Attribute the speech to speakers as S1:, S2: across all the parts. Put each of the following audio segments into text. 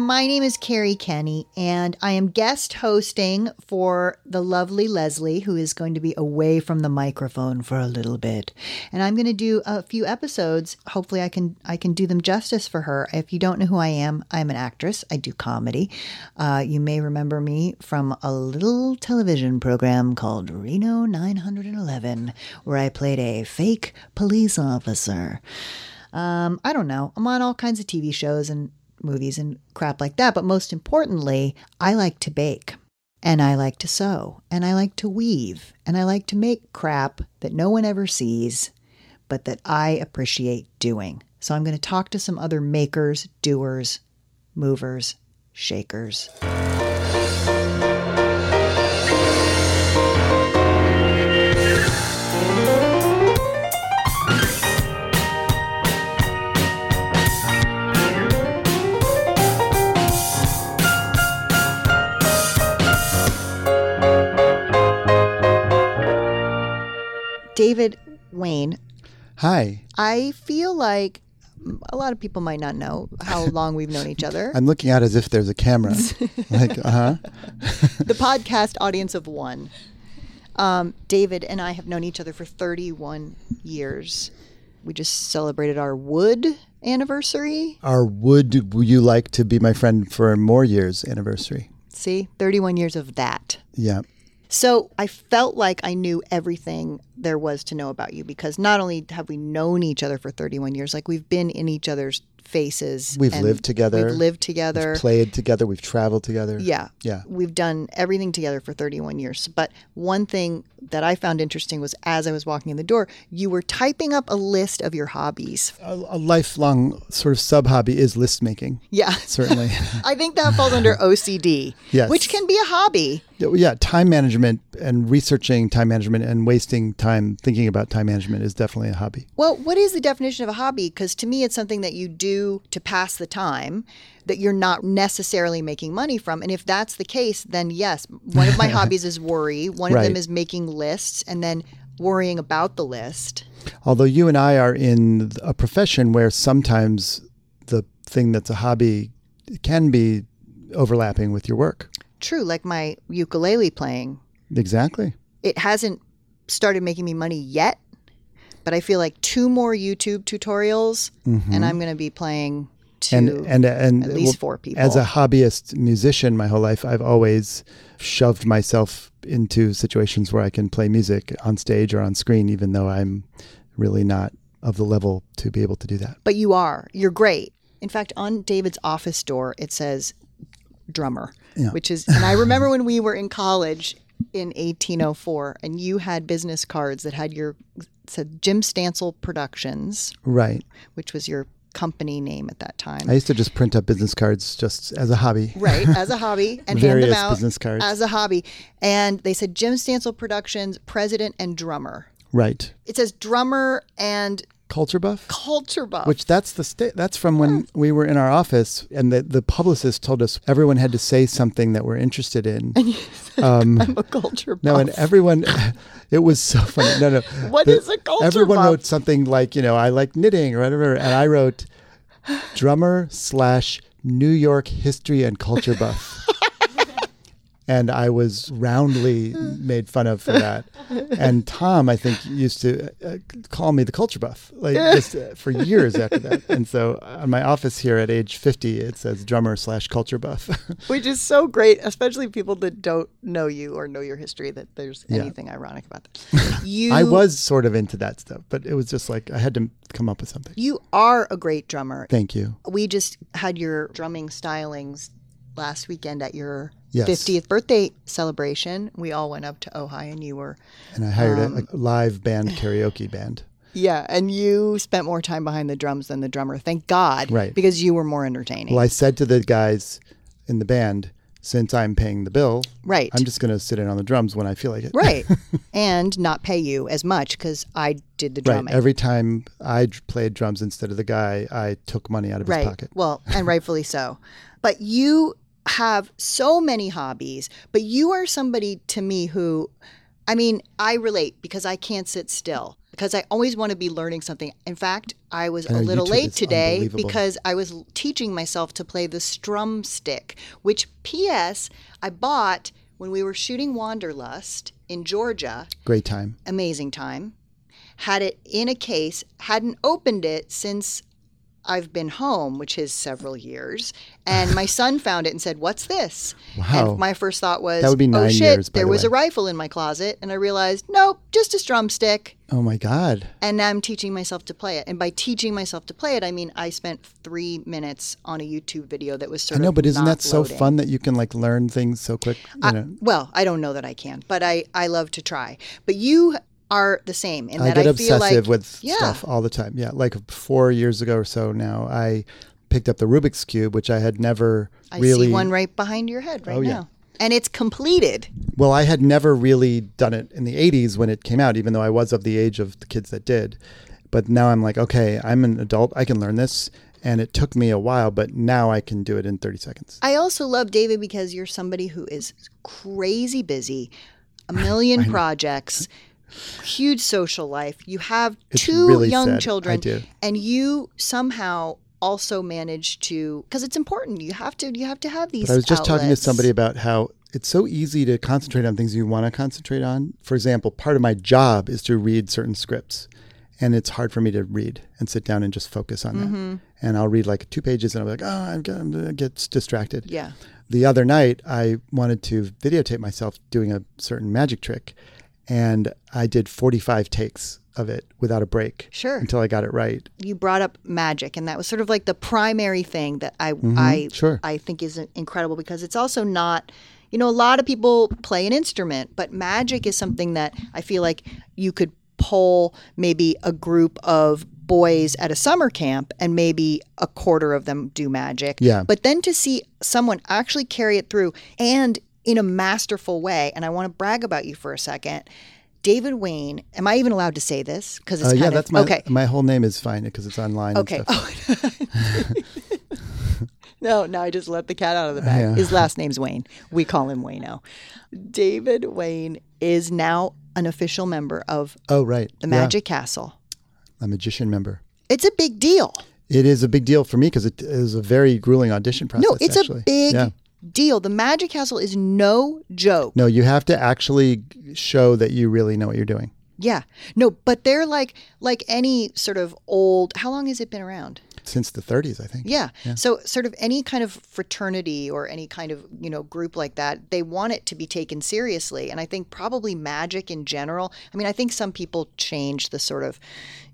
S1: My name is Kerri Kenney, and I am guest hosting for the lovely Lesley, who is going to be away from the microphone for a little bit. And I'm going to do a few episodes. Hopefully, I can I can do them justice for her. If you don't know who I am, I'm an actress. I do comedy. Uh, you may remember me from a little television program called Reno 911, where I played a fake police officer. Um, I don't know. I'm on all kinds of TV shows and movies and crap like that. But most importantly, I like to bake and I like to sew and I like to weave and I like to make crap that no one ever sees, but that I appreciate doing. So I'm going to talk to some other makers, doers, movers, shakers. David Wain,
S2: Hi.
S1: I feel like a lot of people might not know how long we've known each other.
S2: I'm looking out as if there's a camera. like, uh huh.
S1: the podcast audience of one. Um, David and I have known each other for 31 years. We just celebrated our wood anniversary.
S2: Our would you like to be my friend for more years anniversary?
S1: See, 31 years of that.
S2: Yeah.
S1: So I felt like I knew everything there was to know about you because not only have we known each other for 31 years, like we've been in each other's faces.
S2: We've
S1: and
S2: lived together.
S1: We've lived together.
S2: We've played together. We've traveled together.
S1: Yeah.
S2: Yeah.
S1: We've done everything together for 31 years. But one thing that I found interesting was as I was walking in the door, you were typing up a list of your hobbies.
S2: A, a lifelong sort of sub hobby is list making.
S1: Yeah.
S2: Certainly.
S1: I think that falls under OCD,
S2: Yes.
S1: which can be a hobby.
S2: Yeah. Time management and researching time management and wasting time thinking about time management is definitely a hobby.
S1: Well, what is the definition of a hobby? Because to me, it's something that you do to pass the time that you're not necessarily making money from. And if that's the case, then yes, one of my hobbies is worry. One of them is making lists and then worrying about the list.
S2: Although you and I are in a profession where sometimes the thing that's a hobby can be overlapping with your work.
S1: True, like my ukulele playing.
S2: Exactly.
S1: It hasn't started making me money yet, but I feel like two more YouTube tutorials and I'm going to be playing to
S2: Mm-hmm. and and and
S1: at least four people.
S2: As a hobbyist musician, my whole life, I've always shoved myself into situations where I can play music on stage or on screen, even though I'm really not of the level to be able to do that.
S1: but you are. You're great. In fact, on David's office door, it says drummer, which is, and I remember when we were in college in 1804, and you had business cards that had your, said Jim Stansel Productions,
S2: Right.
S1: which was your company name at that time.
S2: I used to just print up business cards just as a hobby.
S1: right as a hobby and hand them out
S2: business cards.
S1: as a hobby and they said jim stansel productions president and drummer
S2: Right.
S1: it says drummer and
S2: Culture buff.
S1: culture buff
S2: Which that's the sta- that's from when we were in our office and the, the publicist told us everyone had to say something that we're interested in.
S1: And you said, um, i'm a culture buff
S2: No, and everyone, it was so funny. No, no.
S1: What
S2: The-
S1: is a culture buff?
S2: Everyone
S1: buff?
S2: wrote something like, you know, I like knitting or whatever, and I wrote drummer slash New York history and culture buff. and I was roundly made fun of for that. And Tom, I think, used to uh, call me the culture buff, like just uh, for years after that. And so on my office here at age 50, it says drummer slash culture buff.
S1: which is so great especially people that don't know you or know your history that there's
S2: Yeah.
S1: anything ironic about that you
S2: I was sort of into that stuff, but it was just like I had to come up with something.
S1: you are a great drummer
S2: Thank you.
S1: we just had your drumming stylings last weekend at your
S2: Yes.
S1: 50th birthday celebration. We all went up to Ojai and you were
S2: And I hired
S1: Um,
S2: a, a live band karaoke band.
S1: Yeah, and you spent more time behind the drums than the drummer. Thank God.
S2: Right.
S1: Because you were more entertaining.
S2: Well, I said to the guys in the band, since I'm paying the bill,
S1: Right.
S2: I'm just going to sit in on the drums when I feel like it.
S1: right. and not pay you as much because I did the
S2: Right.
S1: drumming.
S2: Every time I played drums instead of the guy, I took money out of his pocket.
S1: Well, and rightfully so. But you have so many hobbies, but you are somebody to me who, I mean, I relate because I can't sit still because I always want to be learning something. In fact, I was
S2: I
S1: a uh,
S2: know
S1: little
S2: YouTube
S1: late today because I was teaching myself to play the strum stick, which, P.S., I bought when we were shooting Wanderlust in Georgia
S2: Great time.
S1: amazing time. Had it in a case, hadn't opened it since I've been home, which is several years. And my son found it and said, "What's this?"
S2: Wow.
S1: And my first thought was,
S2: That would be
S1: "Oh
S2: nine
S1: shit,
S2: years,
S1: there
S2: the
S1: was a rifle in my closet." And I realized, nope, just a strum stick.
S2: Oh my God.
S1: And now I'm teaching myself to play it. And by teaching myself to play it, I mean I spent three minutes on a YouTube video that was
S2: I
S1: sort
S2: know,
S1: of
S2: but isn't that so
S1: loading.
S2: fun that you can like learn things so quick? You
S1: I-
S2: know,
S1: well, I don't know that I can, but I, I love to try. But you are the same in
S2: I
S1: that
S2: get
S1: I feel
S2: obsessive
S1: like
S2: with
S1: yeah.
S2: stuff all the time. Yeah, like four years ago or so now, I picked up the Rubik's cube, which I had never
S1: I
S2: really.
S1: see one right behind your head right
S2: Oh, yeah.
S1: now. And it's completed.
S2: Well, I had never really done it in the '80s when it came out, even though I was of the age of the kids that did. But now I'm like, okay, I'm an adult. I can learn this, and it took me a while, but now I can do it in 30 seconds.
S1: I also love David because you're somebody who is crazy busy, a million projects, huge social life. You have
S2: It's
S1: two
S2: really
S1: young
S2: sad.
S1: Children, and you somehow also manage to because it's important. You have to you have to have these.
S2: But I was just talking to somebody about how it's so easy to concentrate on things you want to concentrate on. For example, part of my job is to read certain scripts, and it's hard for me to read and sit down and just focus on
S1: Mm-hmm.
S2: that. And I'll read like two pages, and I'll be like, oh, I'm gonna get distracted.
S1: Yeah.
S2: The other night, I wanted to videotape myself doing a certain magic trick, and I did 45 takes of it without a break.
S1: Sure.
S2: Until I got it right.
S1: you brought up magic and that was sort of like the primary thing that I I
S2: Mm-hmm. sure.
S1: I think is incredible because it's also not you know a lot of people play an instrument but magic is something that I feel like you could poll maybe a group of boys at a summer camp and maybe a quarter of them do magic
S2: Yeah.
S1: but then to see someone actually carry it through and in a masterful way and I want to brag about you for a second David Wain, am I even allowed to say this? Because it's
S2: Uh,
S1: kind
S2: yeah,
S1: of
S2: that's my
S1: okay.
S2: my whole name is fine because it's online.
S1: Okay.
S2: And stuff.
S1: no, no, I just let the cat out of the bag.
S2: Yeah.
S1: His last name's Wain. We call him Wayno. David Wain is now an official member of
S2: Oh, right.
S1: the
S2: Yeah.
S1: Magic Castle.
S2: a magician member.
S1: It's a big deal.
S2: It is a big deal for me because it is a very grueling audition process.
S1: No, it's
S2: actually.
S1: a big
S2: Yeah.
S1: Deal. The Magic Castle is no joke.
S2: No, you have to actually show that you really know what you're doing.
S1: Yeah. No, but they're like like any sort of old how long has it been around?
S2: Since the 30s, I think.
S1: Yeah. So sort of any kind of fraternity or any kind of, you know, group like that, they want it to be taken seriously. And I think probably magic in general. I mean, I think some people change the sort of,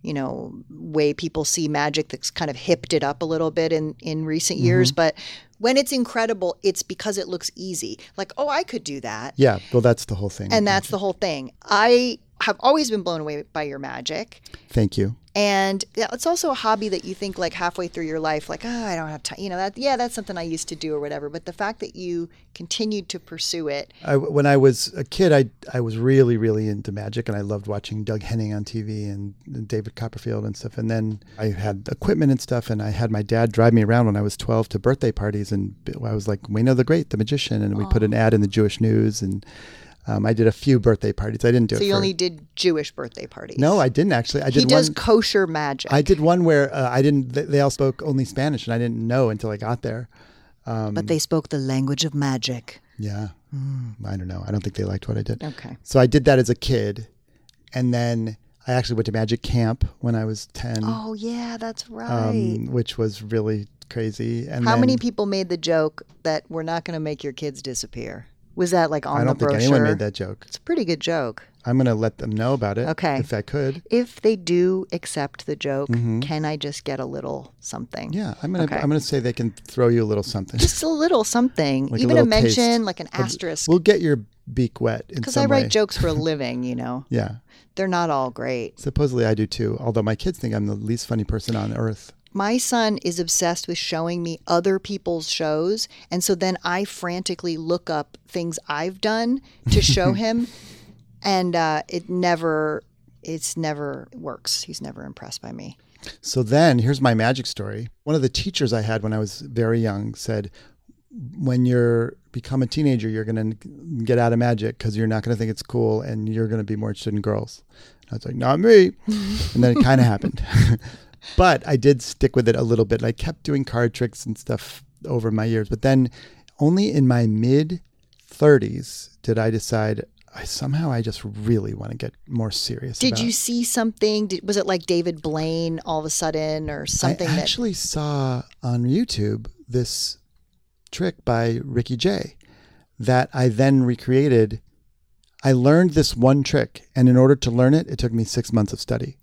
S1: you know, way people see magic that's kind of hipped it up a little bit in in recent years, mm-hmm. but when it's incredible, it's because it looks easy. Like, oh, I could do that.
S2: Yeah. Well, that's the whole thing.
S1: And that's the whole thing. I have always been blown away by your magic.
S2: Thank you.
S1: And yeah, it's also a hobby that you think like halfway through your life, like, oh, I don't have time. You know, that, yeah, that's something I used to do or whatever. But the fact that you continued to pursue it,
S2: I, when I was a kid, I I was really really into magic, and I loved watching Doug Henning on TV and David Copperfield and stuff. And then I had equipment and stuff, and I had my dad drive me around when I was 12 to birthday parties, and I was like, "We know the great, the magician," and we put an ad in the Jewish News, and um, I did a few birthday parties. I didn't do
S1: so
S2: it.
S1: So you
S2: for,
S1: only did Jewish birthday parties.
S2: no, I didn't actually. I did
S1: he does
S2: one.
S1: kosher magic.
S2: I did one where uh, I didn't. They, they all spoke only Spanish, and I didn't know until I got there.
S1: but they spoke the language of magic.
S2: Yeah, I don't know. I don't think they liked what I did.
S1: Okay.
S2: So I did that as a kid, and then I actually went to magic camp when I was ten,
S1: Oh yeah, that's right.
S2: um, which was really crazy. And
S1: How
S2: then,
S1: many people made the joke that we're not going to make your kids disappear? Was that like on
S2: I don't
S1: the
S2: think
S1: brochure?
S2: anyone made that joke.
S1: It's a pretty good joke.
S2: I'm going to let them know about it.
S1: Okay.
S2: If I could.
S1: If they do accept the joke, can I just get a little something?
S2: Mm-hmm. Yeah, I'm gonna
S1: Okay.
S2: I'm gonna say they can throw you a little something.
S1: Just a little something,
S2: Like
S1: even a,
S2: taste.
S1: mention, like an asterisk.
S2: We'll get your beak wet
S1: Because I write
S2: way.
S1: jokes for a living, you know.
S2: Yeah,
S1: They're not all great.
S2: supposedly I do too. Although my kids think I'm the least funny person on earth.
S1: My son is obsessed with showing me other people's shows. And so then I frantically look up things I've done to show him. And uh, it never, it's never works. He's never impressed by me.
S2: So then here's my magic story. One of the teachers I had when I was very young said, when you're become a teenager, you're going to get out of magic because you're not going to think it's cool and you're going to be more interested in girls. I was like, not me. and then it kind of happened. but I did stick with it a little bit. I kept doing card tricks and stuff over my years. But then only in my mid 30s did I decide I somehow I just really want to get more serious.
S1: Did you see something? Did, was it like David Blaine all of a sudden or something
S2: I
S1: that
S2: actually saw on YouTube this trick by Ricky Jay that I then recreated. I learned this one trick, and in order to learn it, it took me six months of study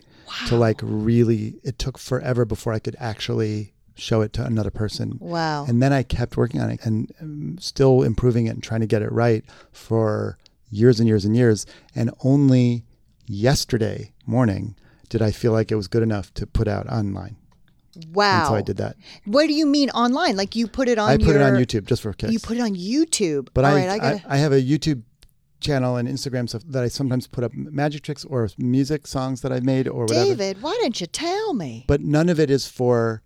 S2: to like really. It took forever before I could actually show it to another person.
S1: Wow.
S2: And then I kept working on it and um, still improving it and trying to get it right for years and years and years. And only yesterday morning did I feel like it was good enough to put out online.
S1: wow.
S2: And so I did that.
S1: What do you mean online? Like you put it on
S2: I put it on YouTube just for kids.
S1: You put it on YouTube.
S2: but
S1: All
S2: I,
S1: right, I
S2: I,
S1: gotta.
S2: I have a YouTube channel and Instagram stuff that I sometimes put up magic tricks or music songs that I've made or whatever.
S1: David, why didn't you tell me?
S2: But none of it is for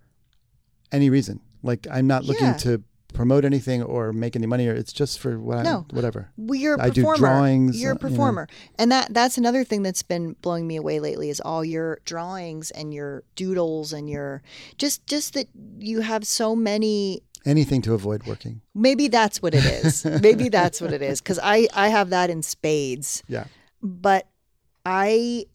S2: any reason. Like I'm not looking
S1: Yeah.
S2: to promote anything or make any money or it's just for what
S1: No.
S2: I, whatever.
S1: Well, you're a
S2: I do drawings,
S1: You're
S2: uh,
S1: a
S2: you know.
S1: performer, and that that's another thing that's been blowing me away lately is all your drawings and your doodles and your just just that you have so many.
S2: Anything to avoid working.
S1: Maybe that's what it is. Maybe that's what it is because I I have that in spades.
S2: Yeah.
S1: but I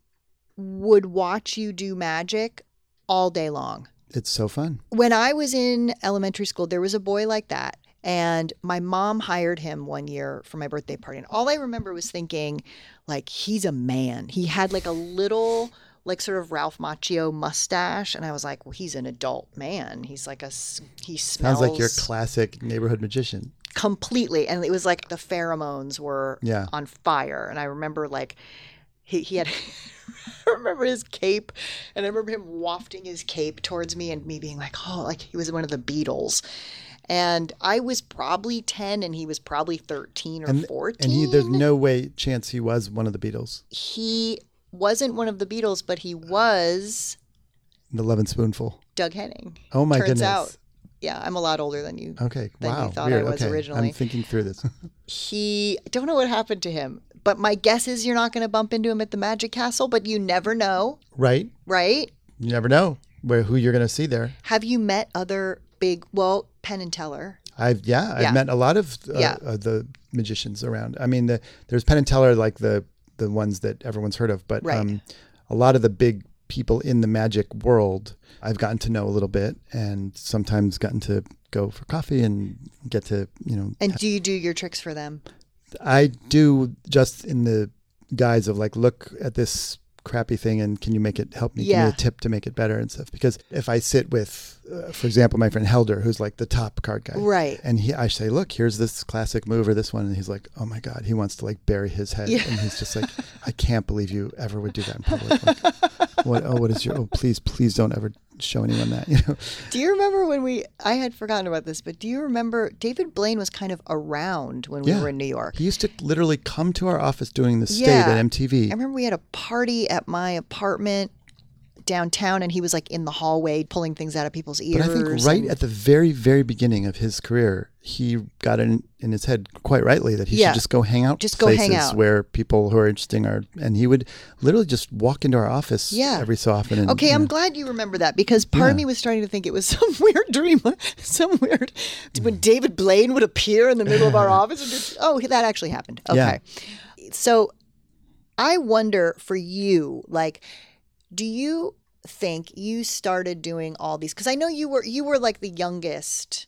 S1: would watch you do magic all day long.
S2: It's so fun.
S1: When I was in elementary school, there was a boy like that. And my mom hired him one year for my birthday party. And all I remember was thinking, like, he's a man. He had like a little, like, sort of Ralph Macchio mustache. And I was like, well, he's an adult man. He's like a he smells
S2: Sounds like your classic neighborhood magician.
S1: completely and it was like the pheromones were
S2: Yeah.
S1: on fire and i remember like he, he had i remember his cape and i remember him wafting his cape towards me and me being like oh like he was one of the beatles and i was probably 10 and he was probably 13 or
S2: And
S1: 14
S2: and he there's no way chance he was one of the Beatles.
S1: he wasn't one of the beatles but he was
S2: The and Spoonful.
S1: doug henning
S2: Oh my
S1: turns
S2: goodness.
S1: out yeah i'm a lot older than you
S2: Okay.
S1: than you
S2: wow.
S1: thought I was
S2: okay.
S1: originally.
S2: I'm thinking through this.
S1: he I don't know what happened to him but my guess is you're not going to bump into him at the magic castle but you never know
S2: right?
S1: right
S2: You never know where who you're going to see there.
S1: have you met other big well penn and teller
S2: I've yeah, I've
S1: Yeah.
S2: met a lot of uh,
S1: Yeah.
S2: uh, the magicians around. I mean, the, there's Penn and Teller, like the the ones that everyone's heard of, but
S1: Right.
S2: um, a lot of the big people in the magic world, I've gotten to know a little bit, and sometimes gotten to go for coffee and get to you know.
S1: and do you do your tricks for them
S2: I do just in the guise of like, look at this crappy thing and can you make it help me
S1: yeah.
S2: give me a tip to make it better and stuff because if i sit with uh, for example my friend helder who's like the top card guy
S1: Right.
S2: and he i say look here's this classic move or this one and he's like oh my god he wants to like bury his head
S1: Yeah.
S2: and he's just like i can't believe you ever would do that in public like, what oh what is your oh please please don't ever show anyone that you know
S1: do you remember when we i had forgotten about this but do you remember david blaine was kind of around when we
S2: Yeah.
S1: were in new york
S2: he used to literally come to our office doing the state
S1: Yeah.
S2: at mtv
S1: I remember we had a party at my apartment downtown, and he was like in the hallway pulling things out of people's ears.
S2: But I think right
S1: and-
S2: at the very, very beginning of his career, he got in in his head quite rightly that he
S1: Yeah.
S2: should just go hang out
S1: Just go hang out.
S2: where people who are interesting are, and he would literally just walk into our office
S1: Yeah.
S2: every so often. And,
S1: Okay, I'm
S2: know,
S1: glad you remember that because part of me was starting to think it was some weird dream, some weird when David Blaine would appear in the middle of our office. And just, oh, that actually happened.
S2: Yeah.
S1: Okay, so I wonder for you, like, do you think you started doing all these? Because I know you were you were like the youngest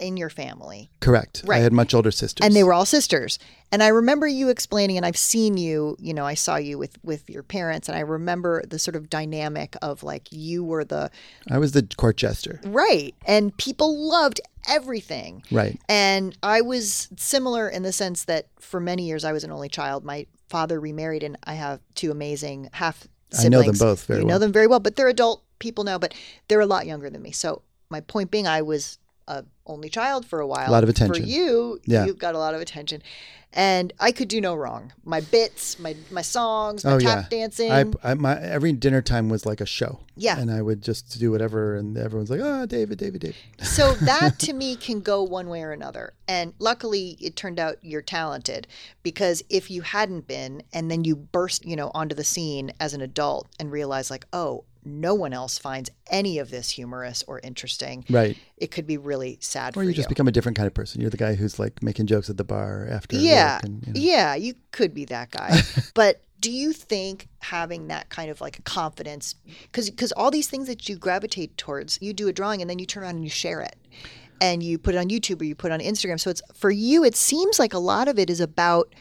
S1: in your family.
S2: Correct.
S1: Right.
S2: I had much older sisters.
S1: And they were all sisters. And I remember you explaining, and I've seen you, you know, I saw you with with your parents, and I remember the sort of dynamic of like you were the
S2: I was the court jester.
S1: right, and people loved everything.
S2: Right.
S1: And I was similar in the sense that for many years I was an only child. My father remarried, and I have two amazing half
S2: I know them both very well.
S1: you know them very well, but they're adult people now, but they're a lot younger than me. So my point being, I was a only child for a while.
S2: A lot of attention.
S1: For you,
S2: Yeah.
S1: you've got a lot of attention, and I could do no wrong. My bits, my my songs, my
S2: oh
S1: tap
S2: yeah.
S1: dancing.
S2: I, I my every dinner time was like a show.
S1: Yeah.
S2: And I would just do whatever, and everyone's like, "Oh, David, David, David."
S1: So that to me can go one way or another. And luckily it turned out you're talented because if you hadn't been and then you burst, you know, onto the scene as an adult and realize like, "Oh, no one else finds any of this humorous or interesting."
S2: Right.
S1: It could be really sad
S2: Or
S1: for
S2: you
S1: you.
S2: just become a different kind of person. You're the guy who's like making jokes at the bar after.
S1: yeah.
S2: work and, you know.
S1: Yeah, you could be that guy. but do you think having that kind of like confidence cuz cuz all these things that you gravitate towards, you do a drawing and then you turn around and you share it. And you put it on YouTube or you put it on Instagram. So it's for you it seems like a lot of it is about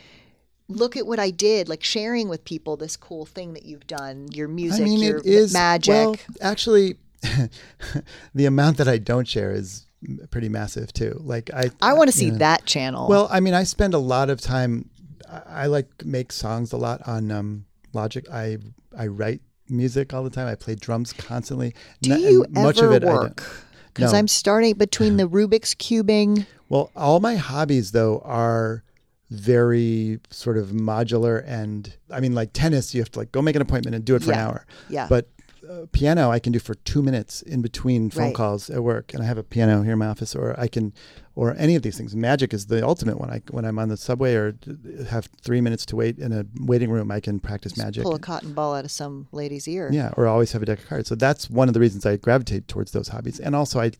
S1: look at what I did, like sharing with people this cool thing that you've done, your music,
S2: I mean,
S1: your
S2: it is
S1: magic.
S2: Well, actually, the amount that I don't share is pretty massive too. Like I,
S1: I want to see
S2: know.
S1: that channel.
S2: Well, I mean, I spend a lot of time. I, I like make songs a lot on um, Logic. I I write music all the time. I play drums constantly.
S1: do
S2: N-
S1: you
S2: and much
S1: ever
S2: of it
S1: work? Because
S2: No.
S1: I'm starting between the Rubik's cubing.
S2: Well, all my hobbies though are very sort of modular and I mean like tennis you have to like go make an appointment and do it for an hour.
S1: Yeah.
S2: But uh, piano I can do for 2 minutes in between phone
S1: Right.
S2: calls at work and I have a piano here in my office or I can or any of these things. Magic is the ultimate one. I when I'm on the subway or have 3 minutes to wait in a waiting room I can practice magic.
S1: pull a cotton ball out of some lady's ear.
S2: Yeah, or always have a deck of cards. So that's one of the reasons I gravitate towards those hobbies. And also I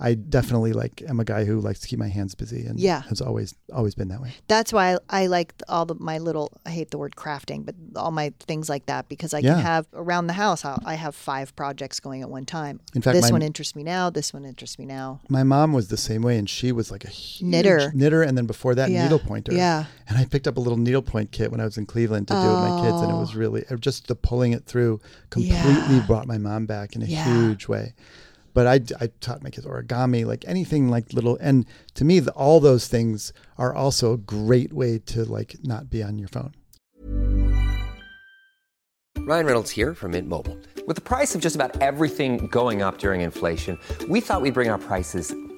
S2: I definitely like am a guy who likes to keep my hands busy and
S1: Yeah.
S2: has always always been that way.
S1: That's why I, I like all the my little. I hate the word crafting, but all my things like that because I
S2: Yeah.
S1: can have around the house. I'll, I have five projects going at one time.
S2: In fact,
S1: this
S2: my-
S1: one interests me now. This one interests me now.
S2: My mom was the same way, and she was like a huge
S1: Knitter.
S2: knitter, and then before that,
S1: Yeah.
S2: needlepointer.
S1: Yeah.
S2: And I picked up a little needlepoint kit when I was in Cleveland to do with my kids, and it
S1: Oh.
S2: was really uh, just the pulling it through completely brought my mom back in a
S1: Yeah.
S2: huge way. But I, I taught my kids origami, like anything like little, and to me, the, all those things are also a great way to like not be on your phone.
S3: Ryan Reynolds here from Mint Mobile.
S4: With the price of just about everything going up during inflation, we thought we'd bring our prices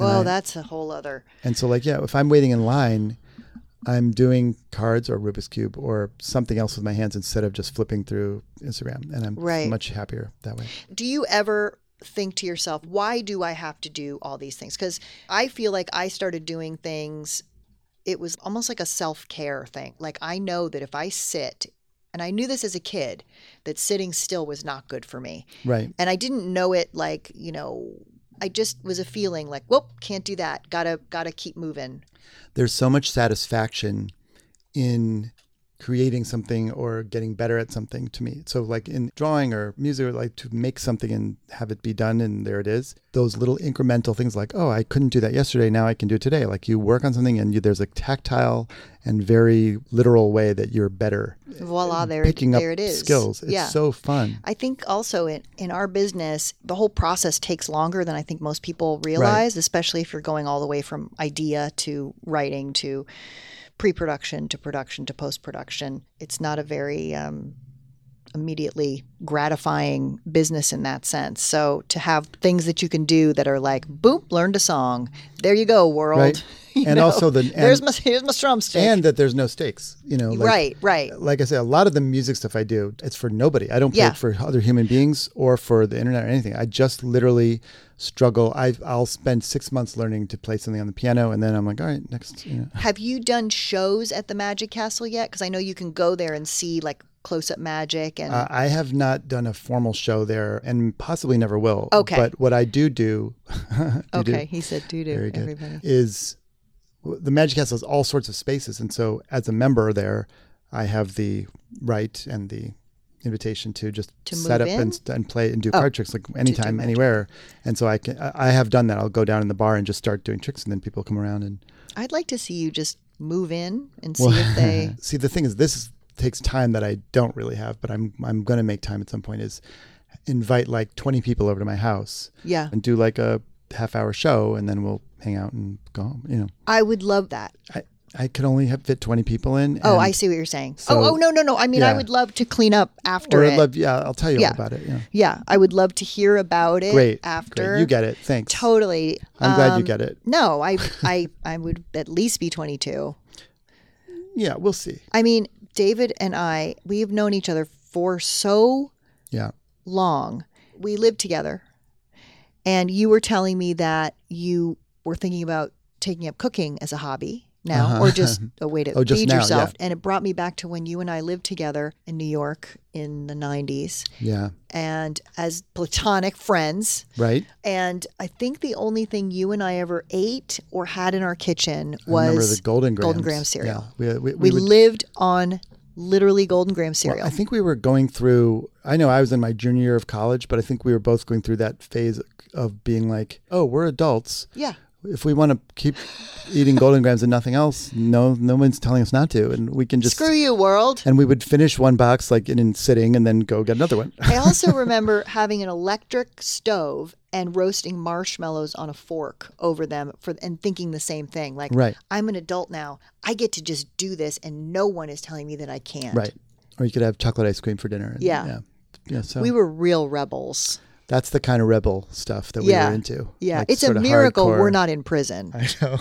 S1: Well,
S2: I-
S1: that's a whole other.
S2: And so, like, yeah, if I'm waiting in line, I'm doing cards or Rubik's Cube or something else with my hands instead of just flipping through Instagram. And I'm
S1: Right.
S2: much happier that way.
S1: Do you ever think to yourself, why do I have to do all these things? Because I feel like I started doing things, it was almost like a self care thing. Like I know that if I sit, and I knew this as a kid, that sitting still was not good for me.
S2: Right.
S1: And I didn't know it like, you know, I just was a feeling like, whoop, can't do that. Gotta gotta keep moving.
S2: There's so much satisfaction in creating something or getting better at something to me. So like in drawing or music, or like to make something and have it be done and there it is. Those little incremental things like, oh, I couldn't do that yesterday, now I can do it today. Like you work on something and you, there's a tactile and very literal way that you're better.
S1: Voila, there,
S2: picking
S1: there
S2: up
S1: it is.
S2: skills. It's
S1: yeah.
S2: so fun.
S1: I think also in, in our business, the whole process takes longer than I think most people realize, especially if you're going all the way from idea to writing to pre-production to production to post-production. It's not a very um, immediately gratifying business in that sense. So to have things that you can do that are like, boom, learned a song. There you go, world.
S2: Right. And also the-
S1: there's
S2: and-
S1: my here's my drumstick.
S2: and that there's no stakes. You know, like,
S1: right, right.
S2: Like I say, a lot of the music stuff I do, it's for nobody. I don't play
S1: Yeah.
S2: it for other human beings or for the internet or anything. I just literally struggle. I I'll spend six months learning to play something on the piano, and then I'm like, all right, next. You know.
S1: Have you done shows at the Magic Castle yet? Because I know you can go there and see like close-up magic and
S2: Uh, I have not done a formal show there, and possibly never will.
S1: Okay.
S2: But what I do do, do
S1: okay. He said, "Do do everybody."
S2: is the Magic Castle has all sorts of spaces, and so as a member there, I have the right and the invitation to just
S1: To
S2: set up and, and play and do
S1: Oh,
S2: card tricks like anytime, anywhere. And so I can, I have done that. I'll go down in the bar and just start doing tricks, and then people come around and
S1: I'd like to see you just move in and see if they.
S2: see the thing is this is, takes time that I don't really have, but I'm I'm going to make time at some point. Is invite like 20 people over to my house
S1: Yeah,
S2: and do like a half hour show, and then we'll hang out and go home. You know,
S1: I would love that.
S2: I I could only have fit 20 people in.
S1: Oh, I see what you're saying.
S2: so-
S1: oh, oh no, no, no. I mean, I would love to clean up after
S2: Or
S1: it.
S2: Love, yeah, I'll tell you
S1: Yeah.
S2: about it. Yeah.
S1: yeah, I would love to hear about it.
S2: Great.
S1: after
S2: Great. You get it. Thanks.
S1: Totally.
S2: I'm glad you
S1: Um,
S2: get it.
S1: No, I, I, I would at least be 22.
S2: Yeah, we'll see.
S1: I mean, David and I, we have known each other for so
S2: Yeah.
S1: long. We lived together. And you were telling me that you were thinking about taking up cooking as a hobby now
S2: Uh-huh.
S1: or just a way to
S2: Oh,
S1: feed
S2: now,
S1: yourself.
S2: yeah.
S1: And it brought me back to when you and I lived together in New York in the 90s
S2: Yeah.
S1: and as platonic friends.
S2: Right.
S1: And I think the only thing you and I ever ate or had in our kitchen was
S2: the Golden Grams.
S1: Golden Graham cereal.
S2: Yeah. We, we,
S1: we,
S2: we would,
S1: lived on literally Golden Graham
S2: well,
S1: cereal.
S2: I think we were going through, I know I was in my junior year of college, but I think we were both going through that phase of being like, oh, we're adults.
S1: yeah.
S2: If we want to keep eating Golden Grams and nothing else, no, no one's telling us not to. And we can just.
S1: Screw you, world.
S2: And we would finish one box like in, in sitting and then go get another one.
S1: I also remember having an electric stove and roasting marshmallows on a fork over them for and thinking the same thing. Like,
S2: Right.
S1: I'm an adult now. I get to just do this, and no one is telling me that I can't.
S2: Right. Or you could have chocolate ice cream for dinner. and-
S1: Yeah.
S2: Yeah. Yeah. So
S1: We were real rebels.
S2: That's the kind of rebel stuff that we
S1: yeah.
S2: were into.
S1: Yeah.
S2: Like
S1: it's a miracle
S2: hardcore-
S1: we're not in prison.
S2: I know.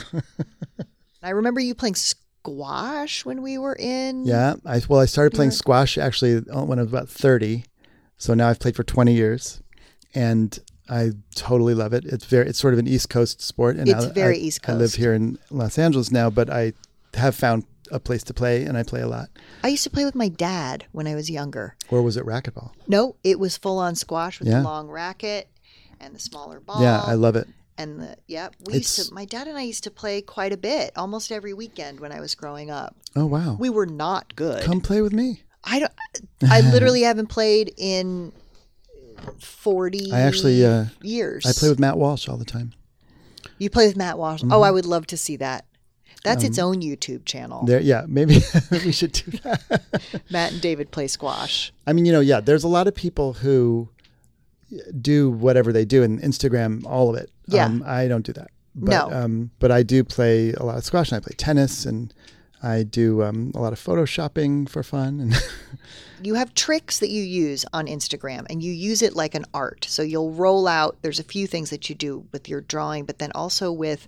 S1: I remember you playing squash when we were in.
S2: yeah. I well, I started playing squash actually uh, when I was about thirty. So now I've played for twenty years, and I totally love it. It's very it's sort of an East Coast sport, and
S1: It's
S2: now
S1: very
S2: I,
S1: East
S2: I live here in Los Angeles now, but I have found a place to play, and I play a lot.
S1: I used to play with my dad when I was younger.
S2: Or was it racquetball?
S1: No, it was full on squash with
S2: Yeah.
S1: the long racket and the smaller ball.
S2: Yeah, I love it.
S1: And the yeah, we used to. My dad and I used to play quite a bit, almost every weekend when I was growing up.
S2: Oh wow!
S1: We were not good.
S2: Come play with me.
S1: I don't. I literally haven't played in forty.
S2: I actually, uh,
S1: years.
S2: I play with Matt Walsh all the time.
S1: You play with Matt Walsh.
S2: Mm-hmm.
S1: Oh, I would love to see that. That's its
S2: Um,
S1: own YouTube channel.
S2: There, yeah, maybe we should do that.
S1: Matt and David play squash.
S2: I mean, you know, yeah, there's a lot of people who do whatever they do and Instagram all of it.
S1: Yeah.
S2: Um, I don't do that. But,
S1: No.
S2: Um, but I do play a lot of squash and I play tennis and I do um, a lot of photoshopping for fun. And
S1: you have tricks that you use on Instagram and you use it like an art. So you'll roll out, there's a few things that you do with your drawing, but then also with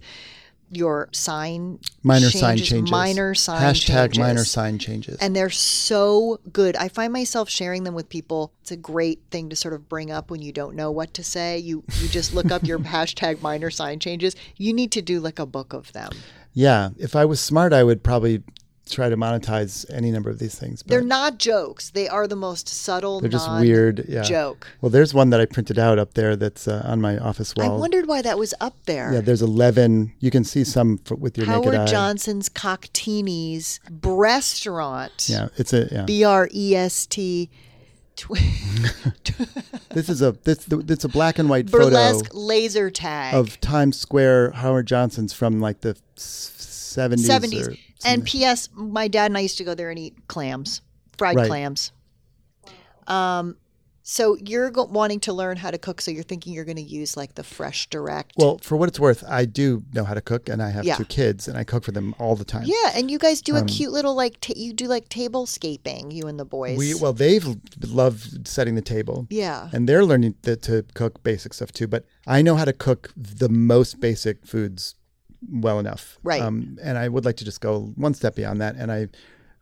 S1: your sign
S2: minor sign changes.
S1: Minor sign
S2: Hashtag
S1: changes.
S2: minor sign changes.
S1: And they're so good. I find myself sharing them with people. It's a great thing to sort of bring up when you don't know what to say. You you just look up your hashtag minor sign changes. You need to do like a book of them.
S2: yeah. If I was smart, I would probably try to monetize any number of these things. But
S1: They're not jokes. They are the most subtle.
S2: they're just weird. Yeah.
S1: joke.
S2: Well, there's one that I printed out up there that's uh, on my office wall.
S1: I wondered why that was up there.
S2: yeah, there's 11. You can see some f- with your naked eye.
S1: Howard Johnson's Cocktini's restaurant.
S2: Yeah, it's a yeah.
S1: B R E S T.
S2: This is a this it's a black and white
S1: Burlesque
S2: photo
S1: laser tag.
S2: of Times Square Howard Johnson's from like the seventies.
S1: 70s. And P.S. My dad and I used to go there and eat clams, fried
S2: Right.
S1: clams. Um, So you're go- wanting to learn how to cook. So you're thinking you're going to use like the fresh direct.
S2: Well, for what it's worth, I do know how to cook, and I have
S1: Yeah.
S2: two kids, and I cook for them all the time.
S1: yeah, and you guys do a cute little like ta- you do like tablescaping, you and the boys.
S2: Um, We well, they've loved setting the table.
S1: Yeah.
S2: and they're learning to, to cook basic stuff too. But I know how to cook the most basic foods well enough.
S1: Right.
S2: Um, and I would like to just go one step beyond that. And I,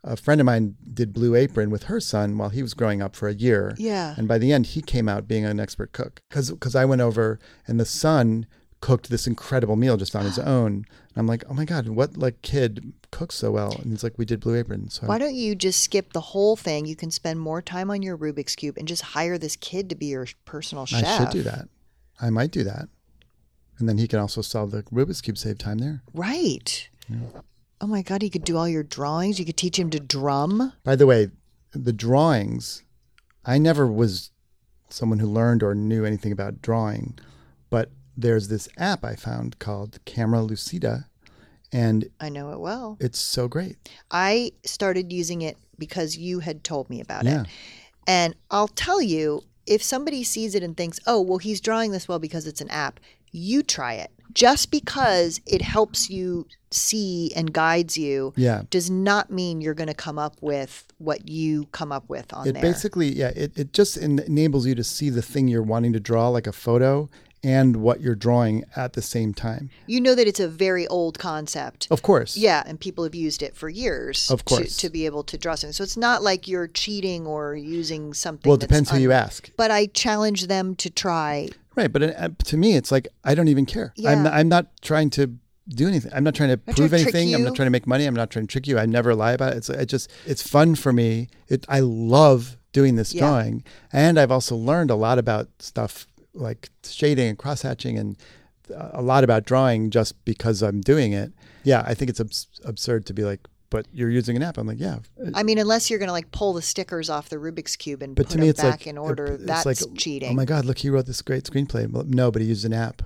S2: a friend of mine did Blue Apron with her son while he was growing up for a year.
S1: Yeah.
S2: And by the end, he came out being an expert cook because I went over and the son cooked this incredible meal just on his own. And I'm like, oh my god, what like kid cooks so well? And he's like, we did Blue Apron. So
S1: Why don't you just skip the whole thing? You can spend more time on your Rubik's cube and just hire this kid to be your personal chef.
S2: I should do that. I might do that. And then he can also solve the Rubik's Cube, save time there.
S1: Right. Oh my God, he could do all your drawings. You could teach him to drum.
S2: By the way, the drawings, I never was someone who learned or knew anything about drawing, but there's this app I found called Camera Lucida, and
S1: I know it well.
S2: it's so great.
S1: I started using it because you had told me about
S2: Yeah.
S1: it. And I'll tell you, if somebody sees it and thinks, oh, well, he's drawing this well because it's an app, you try it. Just because it helps you see and guides you
S2: Yeah.
S1: does not mean you're going to come up with what you come up with on
S2: It
S1: there.
S2: basically, yeah, it, it just en- enables you to see the thing you're wanting to draw, like a photo, and what you're drawing at the same time.
S1: you know that it's a very old concept.
S2: Of course.
S1: Yeah, and people have used it for years.
S2: Of course.
S1: To, to be able to draw something. So it's not like you're cheating or using something.
S2: Well, it depends who you ask.
S1: But I challenge them to try.
S2: Right, but uh, to me, it's like I don't even care. I'm
S1: Yeah.
S2: not, I'm not trying to do anything. I'm not trying to
S1: Not
S2: prove
S1: trying to
S2: anything. I'm not trying to make money. I'm not trying to trick you. I never lie about it. It's it just it's fun for me. It I love doing this
S1: Yeah.
S2: drawing, and I've also learned a lot about stuff like shading and cross hatching and a lot about drawing just because I'm doing it. Yeah, I think it's abs- absurd to be like, but you're using an app. I'm like, yeah,
S1: I mean, unless you're going to like pull the stickers off the Rubik's cube and
S2: but
S1: put
S2: to me,
S1: them
S2: it's
S1: back
S2: like
S1: in order,
S2: it's
S1: that's
S2: like,
S1: cheating.
S2: Oh my god, look, he wrote this great screenplay. No, but he used an app.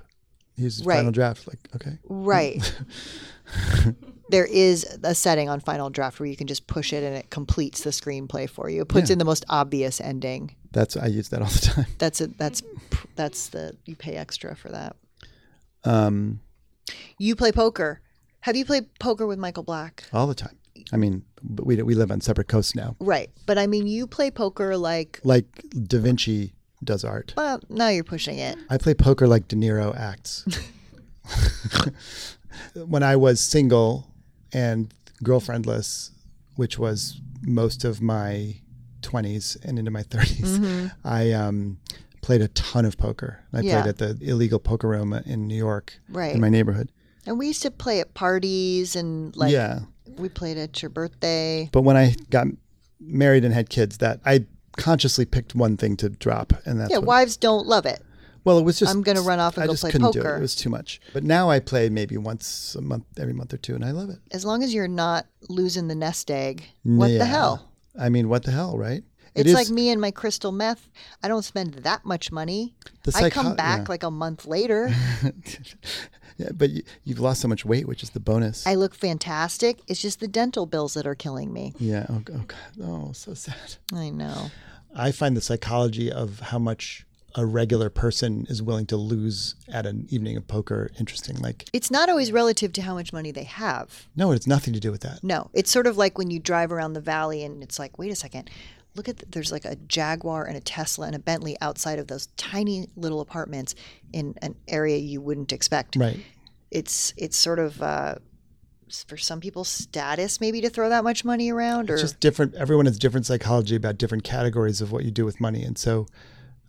S2: He used
S1: Right.
S2: Final Draft. Like, okay,
S1: Right. there is a setting on Final Draft where you can just push it and it completes the screenplay for you. It puts
S2: Yeah.
S1: in the most obvious ending.
S2: that's I use that all the time.
S1: That's it. That's that's the you pay extra for that.
S2: Um,
S1: You play poker. Have you played poker with Michael Black?
S2: all the time. I mean, but we we live on separate coasts now.
S1: Right. But I mean, you play poker like,
S2: Like Da Vinci does art.
S1: well, now you're pushing it.
S2: I play poker like De Niro acts. when I was single and girlfriendless, which was most of my 20s and into my 30s, I um, played a ton of poker. I
S1: Mm-hmm. Yeah.
S2: played at the illegal poker room in New York,
S1: Right.
S2: in my neighborhood.
S1: And we used to play at parties and like,
S2: yeah.
S1: we played at your birthday.
S2: But when I got married and had kids, that I consciously picked one thing to drop, and that's
S1: yeah, wives don't love it.
S2: Well, it was just
S1: I'm gonna run off and
S2: I
S1: go
S2: just
S1: play
S2: couldn't do
S1: poker.
S2: it. It was too much. But now I play maybe once a month, every month or two, and I love it.
S1: As long as you're not losing the nest egg. What
S2: Yeah.
S1: the hell?
S2: I mean, what the hell, right? It
S1: It's
S2: is-
S1: like me and my crystal meth. I don't spend that much money. I come back
S2: yeah.
S1: like a month later.
S2: yeah, but you, you've lost so much weight, which is the bonus.
S1: I look fantastic. It's just the dental bills that are killing me.
S2: yeah. Oh, oh God. Oh, so sad.
S1: I know.
S2: I find the psychology of how much a regular person is willing to lose at an evening of poker interesting. Like,
S1: It's not always relative to how much money they have.
S2: no, it's nothing to do with that.
S1: No, it's sort of like when you drive around the valley and it's like, wait a second, look at th- there's like a Jaguar and a Tesla and a Bentley outside of those tiny little apartments in an area you wouldn't expect.
S2: Right.
S1: It's it's sort of uh, for some people status maybe to throw that much money around or
S2: It's just different. Everyone has different psychology about different categories of what you do with money. And so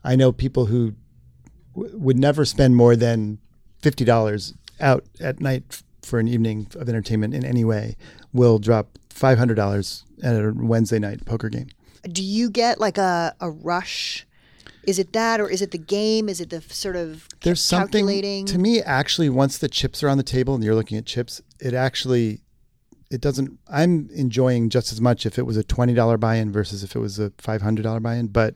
S2: I know people who w- would never spend more than $50 out at night for an evening of entertainment in any way will drop $500 at a Wednesday night poker game.
S1: Do you get like a, a rush? Is it that or is it the game? Is it the sort of
S2: There's something to me actually once the chips are on the table and you're looking at chips, it actually it doesn't I'm enjoying just as much if it was a $20 buy-in versus if it was a $500 buy-in, but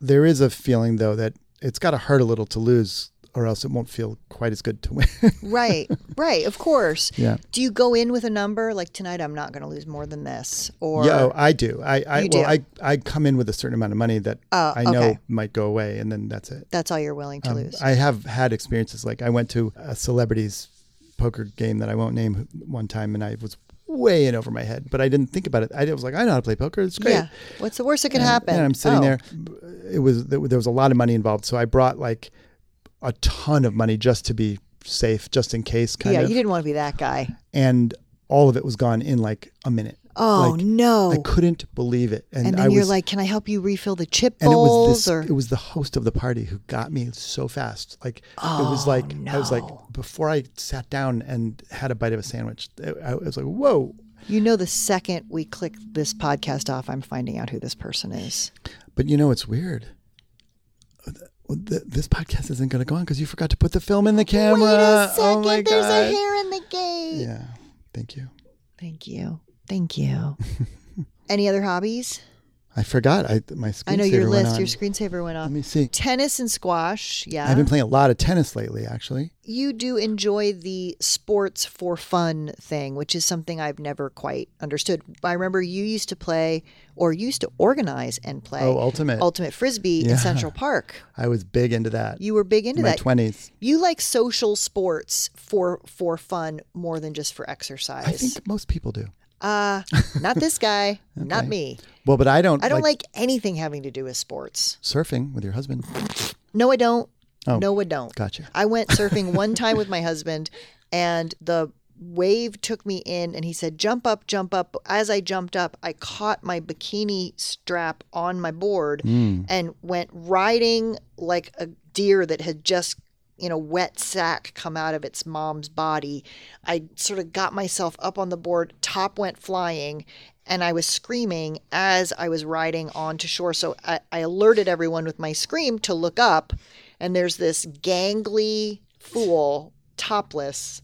S2: there is a feeling though that it's got to hurt a little to lose or else it won't feel quite as good to win.
S1: Right, right, of course.
S2: Yeah.
S1: Do you go in with a number like tonight? I'm not going to lose more than this, or
S2: yeah, oh, I do. I, I well,
S1: do?
S2: I I come in with a certain amount of money that
S1: Oh,
S2: I know
S1: okay.
S2: might go away, and then that's it.
S1: that's all you're willing to
S2: Um,
S1: lose.
S2: I have had experiences like I went to a celebrities poker game that I won't name one time, and I was way in over my head, but I didn't think about it. I was like, I know how to play poker. It's great.
S1: Yeah. What's the worst that can
S2: And-
S1: happen?
S2: And I'm sitting
S1: Oh.
S2: there. It was there was a lot of money involved, so I brought like a ton of money just to be safe, just in case. Kind
S1: yeah,
S2: of.
S1: you didn't want to be that guy.
S2: and all of it was gone in like a minute.
S1: Oh
S2: Like,
S1: no!
S2: I couldn't believe it, and,
S1: and then
S2: I
S1: you're
S2: was
S1: like, "Can I help you refill the chip
S2: and it was
S1: bowls?"
S2: this
S1: or
S2: it was the host of the party who got me so fast like it
S1: Oh,
S2: was like i was like before i sat down and had a bite of a sandwich I was like whoa
S1: you know, the second we click this podcast off, I'm finding out who this person is.
S2: but you know it's weird Th- this podcast isn't going to go on because you forgot to put the film in the camera
S1: Wait a second,
S2: oh my
S1: there's
S2: god
S1: a hair in the gate.
S2: yeah thank you
S1: Thank you, thank you. Any other hobbies?
S2: I forgot i my screensaver
S1: I know your list. Your screensaver went off.
S2: let me see
S1: Tennis and squash. Yeah.
S2: i've been playing a lot of tennis lately actually
S1: you do enjoy the sports for fun thing, which is something I've never quite understood. I remember you used to play or used to organize and play
S2: Oh, Ultimate.
S1: Ultimate Frisbee
S2: Yeah.
S1: in Central Park.
S2: i was big into that
S1: You were big into
S2: in my
S1: that.
S2: 20s
S1: You like social sports for for fun more than just for exercise.
S2: i think most people do
S1: uh not this guy, not me.
S2: well but i don't
S1: I don't like anything having to do with sports.
S2: surfing with your husband
S1: No, I don't.
S2: Oh,
S1: no, I don't.
S2: gotcha.
S1: I went surfing one time with my husband, and the wave took me in, and he said, "Jump up, jump up." As I jumped up, I caught my bikini strap on my board
S2: Mm.
S1: and went riding like a deer that had just. In a wet sack come out of its mom's body. I sort of got myself up on the board, top went flying, and I was screaming as I was riding onto shore. So I, I alerted everyone with my scream to look up, and there's this gangly fool, topless,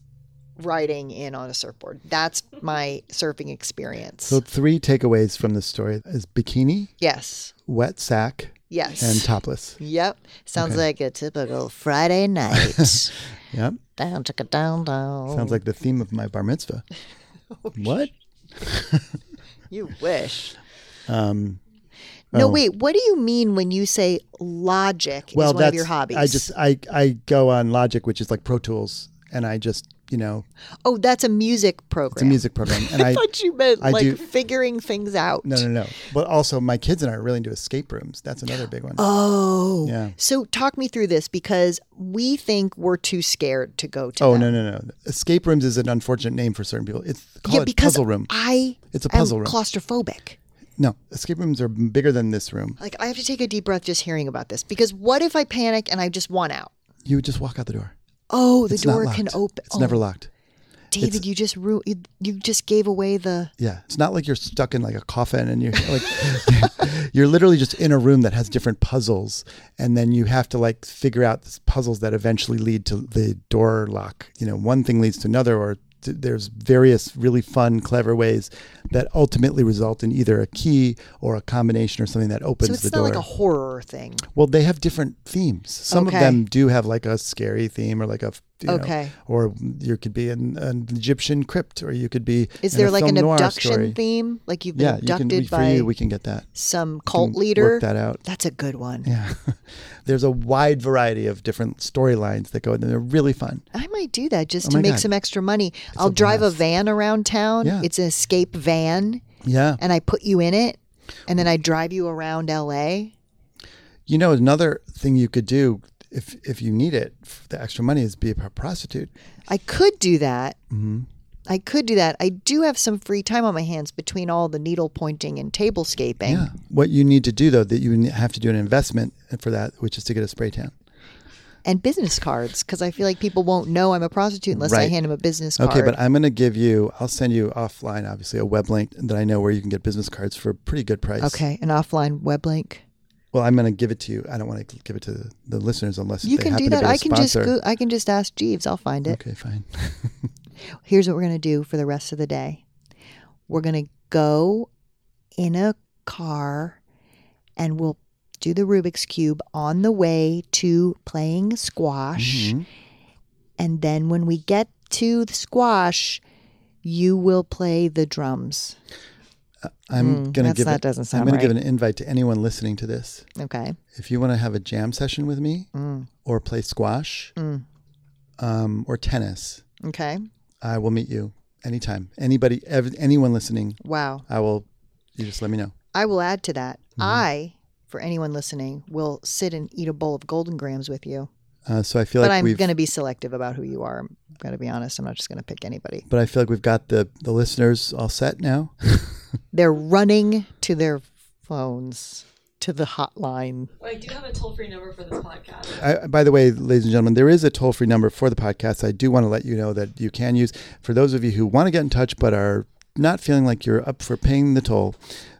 S1: riding in on a surfboard. That's my surfing experience.
S2: So three takeaways from this story is bikini,
S1: yes,
S2: wet sack,
S1: yes,
S2: and topless.
S1: Yep, sounds
S2: Okay.
S1: like a typical Friday night.
S2: Yep.
S1: down, chicka, down, down.
S2: Sounds like the theme of my bar mitzvah.
S1: Oh,
S2: what?
S1: you wish.
S2: Um,
S1: No,
S2: oh.
S1: wait. What do you mean when you say logic
S2: well,
S1: is one
S2: that's
S1: of your hobbies?
S2: I just I I go on Logic, which is like Pro Tools, and I just you know
S1: oh, that's a music program.
S2: it's a music program, and
S1: I,
S2: I
S1: thought you meant
S2: I
S1: like
S2: do-
S1: figuring things out.
S2: no no no. But also my kids and I are really into escape rooms. That's another big one.
S1: Oh,
S2: Yeah.
S1: So talk me through this because we think we're too scared to go to.
S2: Oh
S1: them.
S2: no no no! Escape rooms is an unfortunate name for certain people. It's call
S1: Yeah,
S2: it puzzle room.
S1: I
S2: It's a
S1: am
S2: puzzle room.
S1: claustrophobic.
S2: No, escape rooms are bigger than this room.
S1: Like I have to take a deep breath just hearing about this because what if I panic and I just want out?
S2: You would just walk out the door.
S1: Oh, the
S2: It's
S1: door can open.
S2: It's
S1: oh,
S2: never locked.
S1: David,
S2: It's-
S1: you just ru- you, you just gave away the.
S2: Yeah, it's not like you're stuck in like a coffin and you're like you're literally just in a room that has different puzzles and then you have to like figure out these puzzles that eventually lead to the door lock. You know, one thing leads to another or there's various really fun clever ways that ultimately result in either a key or a combination or something that opens
S1: So it's
S2: the
S1: not
S2: door.
S1: like a horror thing.
S2: well, they have different themes. Some
S1: Okay.
S2: of them do have like a scary theme or like a you know,
S1: Okay.
S2: or you could be in an Egyptian crypt or you could be
S1: Is there like an abduction theme? Like you've been
S2: Yeah, you
S1: abducted
S2: can we- for
S1: by
S2: you. We can get that.
S1: some cult leader?
S2: Work that out.
S1: That's a good one.
S2: Yeah, there's a wide variety of different storylines that go, in, and they're really fun.
S1: I might do that just
S2: Oh
S1: to make
S2: God.
S1: some extra money. I'll
S2: a
S1: drive a van around town.
S2: Yeah.
S1: It's an escape van,
S2: Yeah,
S1: and I put you in it, and then I drive you around LA.
S2: you know another thing you could do if if you need it, the extra money is be a prostitute.
S1: I could do that.
S2: Mm-hmm.
S1: I could do that. I do have some free time on my hands between all the needle pointing and tablescaping.
S2: Yeah. What you need to do though, that you have to do an investment for that, which is to get a spray tan.
S1: And business cards, because I feel like people won't know I'm a prostitute unless I hand them a business card.
S2: Okay, but I'm going to give you. I'll send you offline, obviously, a web link that I know where you can get business cards for a pretty good price.
S1: okay, an offline web link.
S2: Well, I'm going to give it to you. I don't want to give it to the, listeners unless
S1: You
S2: they
S1: can
S2: happen
S1: do
S2: to
S1: that. I can just go, I can just ask Jeeves. I'll find it.
S2: Okay, fine.
S1: Here's what we're gonna do for the rest of the day. We're gonna go in a car, and we'll do the Rubik's Cube on the way to playing squash.
S2: Mm-hmm.
S1: And then when we get to the squash, you will play the drums.
S2: I'm
S1: Mm,
S2: gonna give
S1: that
S2: it-
S1: doesn't sound I'm
S2: gonna give an invite to anyone listening to this.
S1: Okay.
S2: If you want to have a jam session with me,
S1: Mm.
S2: or play squash, um, or tennis,
S1: Okay.
S2: I will meet you anytime. Anybody, ev- anyone listening,
S1: Wow.
S2: I will. You just let me know.
S1: I will add to that.
S2: Mm-hmm.
S1: I, for anyone listening, will sit and eat a bowl of Golden Grahams with you.
S2: Uh, so I feel
S1: but
S2: like
S1: I'm going to be selective about who you are. I'm going to be honest. I'm not just going to pick anybody.
S2: but I feel like we've got the the listeners all set now.
S1: They're running to their phones, to the hotline.
S5: Well, I do have a toll free number for this podcast.
S2: I, by the way, ladies and gentlemen, there is a toll free number for the podcast. I do want to let you know that you can use for those of you who want to get in touch but are not feeling like you're up for paying the toll.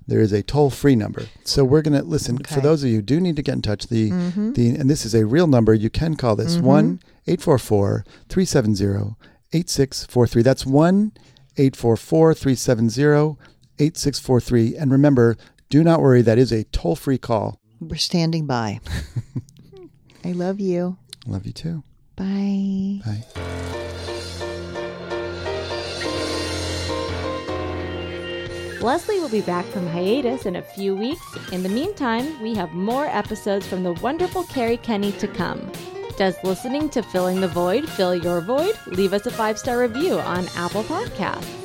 S2: There is a toll free number. So we're going to listen for those of you who do need to get in touch. The mm-hmm. the and this is a real number. You can call this mm-hmm. one eight four four three seven zero eight six four three. That's one eight four four three seven zero eight six four three. And remember, do not worry. That is a toll free call.
S1: We're standing by. I love you.
S2: Love you too.
S1: Bye.
S2: Bye.
S6: Lesley will be back from hiatus in a few weeks. In the meantime, we have more episodes from the wonderful Kerri Kenney to come. Does listening to Filling the Void fill your void? Leave us a five star review on Apple Podcasts.